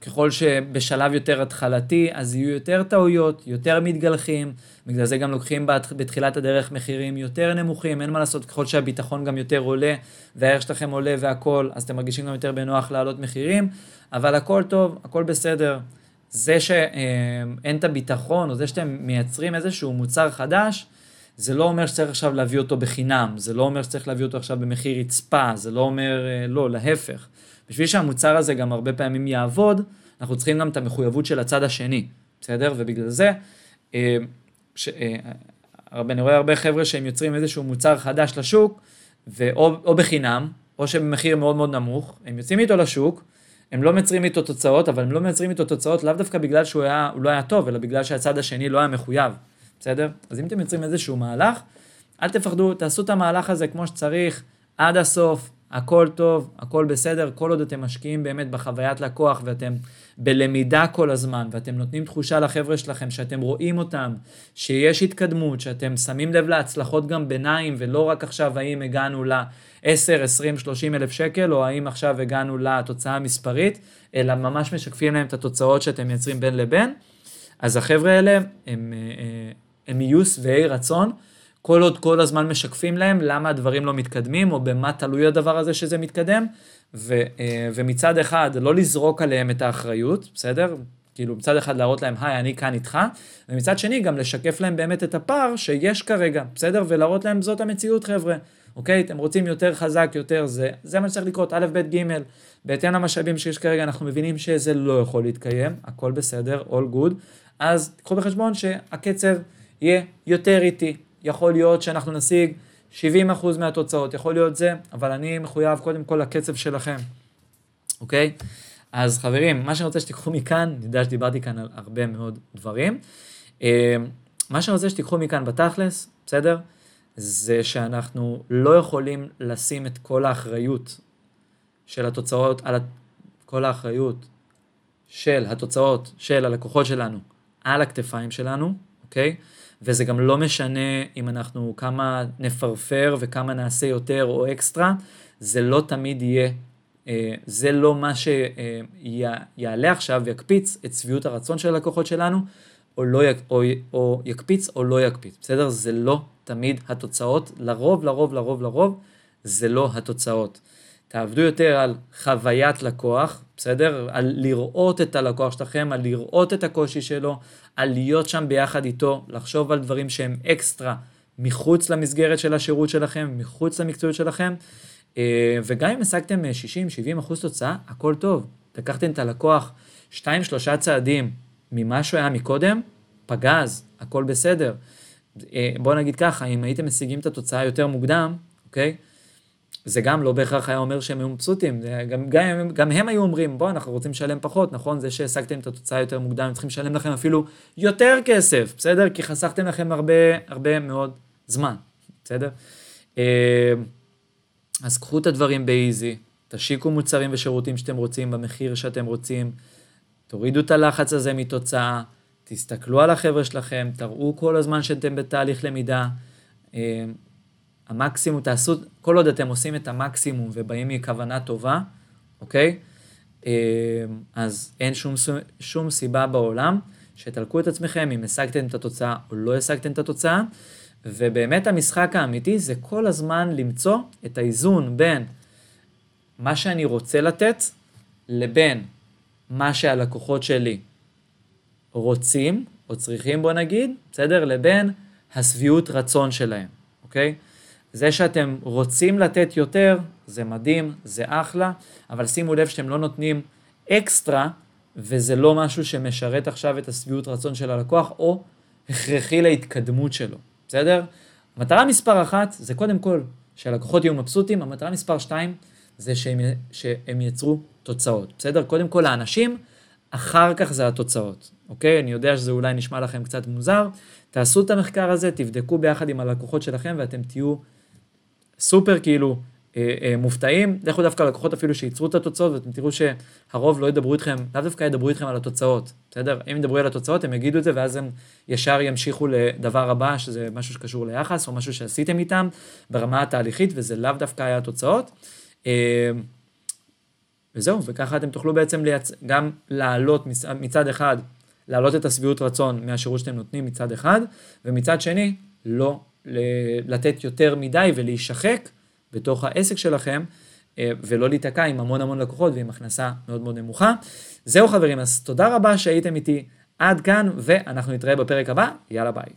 ככל שבשלב יותר התחלתי, אז יהיו יותר טעויות, יותר מתגלחים, בגלל זה גם לוקחים בתחילת הדרך מחירים יותר נמוכים, אין מה לעשות, ככל שהביטחון גם יותר עולה, והערך שלכם עולה והכל, אז אתם מרגישים גם יותר בנוח להעלות מחירים, אבל הכל טוב, הכל בסדר. זה שאין את הביטחון, או זה שאתם מייצרים איזשהו מוצר חדש, זה לא אומר שצריך עכשיו להביא אותו בחינם, זה לא אומר שצריך להביא אותו עכשיו במחיר רצפה, זה לא אומר, אה, לא, להפך. בשביל שהמוצר הזה גם הרבה פעמים יעבוד, אנחנו צריכים גם את המחויבות של הצד השני, בסדר? ובגלל זה, אה, ש, אה, אני רואה הרבה חבר'ה שהם יוצרים איזשהו מוצר חדש לשוק, ואו, או בחינם, או שבמחיר מאוד מאוד נמוך, הם יוצאים איתו לשוק, הם לא מייצרים איתו תוצאות, אבל הם לא מייצרים איתו תוצאות לאו דווקא בגלל שהוא היה, לא היה טוב, אלא בגלל שהצד השני לא היה מחויב, בסדר? אז אם אתם מייצרים איזשהו מהלך, אל תפחדו, תעשו את המהלך הזה כמו שצריך, עד הסוף, הכל טוב, הכל בסדר, כל עוד אתם משקיעים באמת בחוויית לקוח ואתם בלמידה כל הזמן, ואתם נותנים תחושה לחבר'ה שלכם שאתם רואים אותם, שיש התקדמות, שאתם שמים לב להצלחות גם ביניים, ולא רק עכשיו האם הגענו ל-10, 20, 30 אלף שקל, או האם עכשיו הגענו לתוצאה המספרית, אלא ממש משקפים להם את התוצאות שאתם מייצרים בין לבין, אז החבר'ה האלה הם, הם, אה, הם יהיו שבעי רצון. כל עוד כל הזמן משקפים להם למה הדברים לא מתקדמים, או במה תלוי הדבר הזה שזה מתקדם, ו, אה, ומצד אחד לא לזרוק עליהם את האחריות, בסדר? כאילו מצד אחד להראות להם, היי, אני כאן איתך, ומצד שני גם לשקף להם באמת את הפער שיש כרגע, בסדר? ולהראות להם זאת המציאות, חבר'ה. אוקיי? אתם רוצים יותר חזק, יותר זה, זה מה שצריך לקרות, א', ב', ג', בהתאם למשאבים שיש כרגע, אנחנו מבינים שזה לא יכול להתקיים, הכל בסדר, all good, אז תקחו בחשבון שהקצב יהיה יותר איטי, יכול להיות שאנחנו נשיג 70% מהתוצאות, יכול להיות זה, אבל אני מחויב קודם כל לקצב שלכם, אוקיי? אז חברים, מה שאני רוצה שתיקחו מכאן, אני יודע שדיברתי כאן על הרבה מאוד דברים, אה, מה שאני רוצה שתיקחו מכאן בתכלס, בסדר? זה שאנחנו לא יכולים לשים את כל האחריות של התוצאות, על כל האחריות של התוצאות של הלקוחות שלנו על הכתפיים שלנו, אוקיי? וזה גם לא משנה אם אנחנו כמה נפרפר וכמה נעשה יותר או אקסטרה, זה לא תמיד יהיה, אה, זה לא מה שיעלה עכשיו ויקפיץ את שביעות הרצון של הלקוחות שלנו, או, לא, או, או יקפיץ או לא יקפיץ, בסדר? זה לא תמיד התוצאות, לרוב, לרוב, לרוב, לרוב, זה לא התוצאות. תעבדו יותר על חוויית לקוח, בסדר? על לראות את הלקוח שלכם, על לראות את הקושי שלו, על להיות שם ביחד איתו, לחשוב על דברים שהם אקסטרה מחוץ למסגרת של השירות שלכם, מחוץ למקצועיות שלכם, אה, וגם אם השגתם 60-70 אחוז תוצאה, הכל טוב. לקחתם את הלקוח 2-3 צעדים ממה שהוא היה מקודם, פגז, הכל בסדר. אה, בואו נגיד ככה, אם הייתם משיגים את התוצאה יותר מוקדם, אוקיי? זה גם לא בהכרח היה אומר שהם היו מבסוטים, גם, גם, גם הם היו אומרים, בוא, אנחנו רוצים לשלם פחות, נכון? זה שהשגתם את התוצאה יותר מוקדם, הם צריכים לשלם לכם אפילו יותר כסף, בסדר? כי חסכתם לכם הרבה, הרבה מאוד זמן, בסדר? אה, אז קחו את הדברים באיזי, תשיקו מוצרים ושירותים שאתם רוצים במחיר שאתם רוצים, תורידו את הלחץ הזה מתוצאה, תסתכלו על החבר'ה שלכם, תראו כל הזמן שאתם בתהליך למידה. המקסימום, תעשו, כל עוד אתם עושים את המקסימום ובאים מכוונה טובה, אוקיי? אה, אז אין שום, שום סיבה בעולם שתלקו את עצמכם אם השגתם את התוצאה או לא השגתם את התוצאה, ובאמת המשחק האמיתי זה כל הזמן למצוא את האיזון בין מה שאני רוצה לתת לבין מה שהלקוחות שלי רוצים או צריכים בוא נגיד, בסדר? לבין השביעות רצון שלהם, אוקיי? זה שאתם רוצים לתת יותר, זה מדהים, זה אחלה, אבל שימו לב שאתם לא נותנים אקסטרה, וזה לא משהו שמשרת עכשיו את השביעות רצון של הלקוח, או הכרחי להתקדמות שלו, בסדר? המטרה מספר אחת זה קודם כל שהלקוחות יהיו מבסוטים, המטרה מספר שתיים זה שהם, שהם יצרו תוצאות, בסדר? קודם כל האנשים, אחר כך זה התוצאות, אוקיי? אני יודע שזה אולי נשמע לכם קצת מוזר, תעשו את המחקר הזה, תבדקו ביחד עם הלקוחות שלכם ואתם תהיו סופר כאילו אה, אה, מופתעים, לכו דווקא לקוחות אפילו שייצרו את התוצאות ואתם תראו שהרוב לא ידברו איתכם, לאו דווקא ידברו איתכם על התוצאות, בסדר? אם ידברו על התוצאות הם יגידו את זה ואז הם ישר ימשיכו לדבר הבא שזה משהו שקשור ליחס או משהו שעשיתם איתם ברמה התהליכית וזה לאו דווקא היה התוצאות. אה, וזהו, וככה אתם תוכלו בעצם לייצ... גם להעלות מצד אחד, להעלות את השביעות רצון מהשירות שאתם נותנים מצד אחד, ומצד שני, לא לתת יותר מדי ולהישחק בתוך העסק שלכם, אה, ולא להיתקע עם המון המון לקוחות ועם הכנסה מאוד מאוד נמוכה. זהו חברים, אז תודה רבה שהייתם איתי עד כאן, ואנחנו נתראה בפרק הבא, יאללה ביי.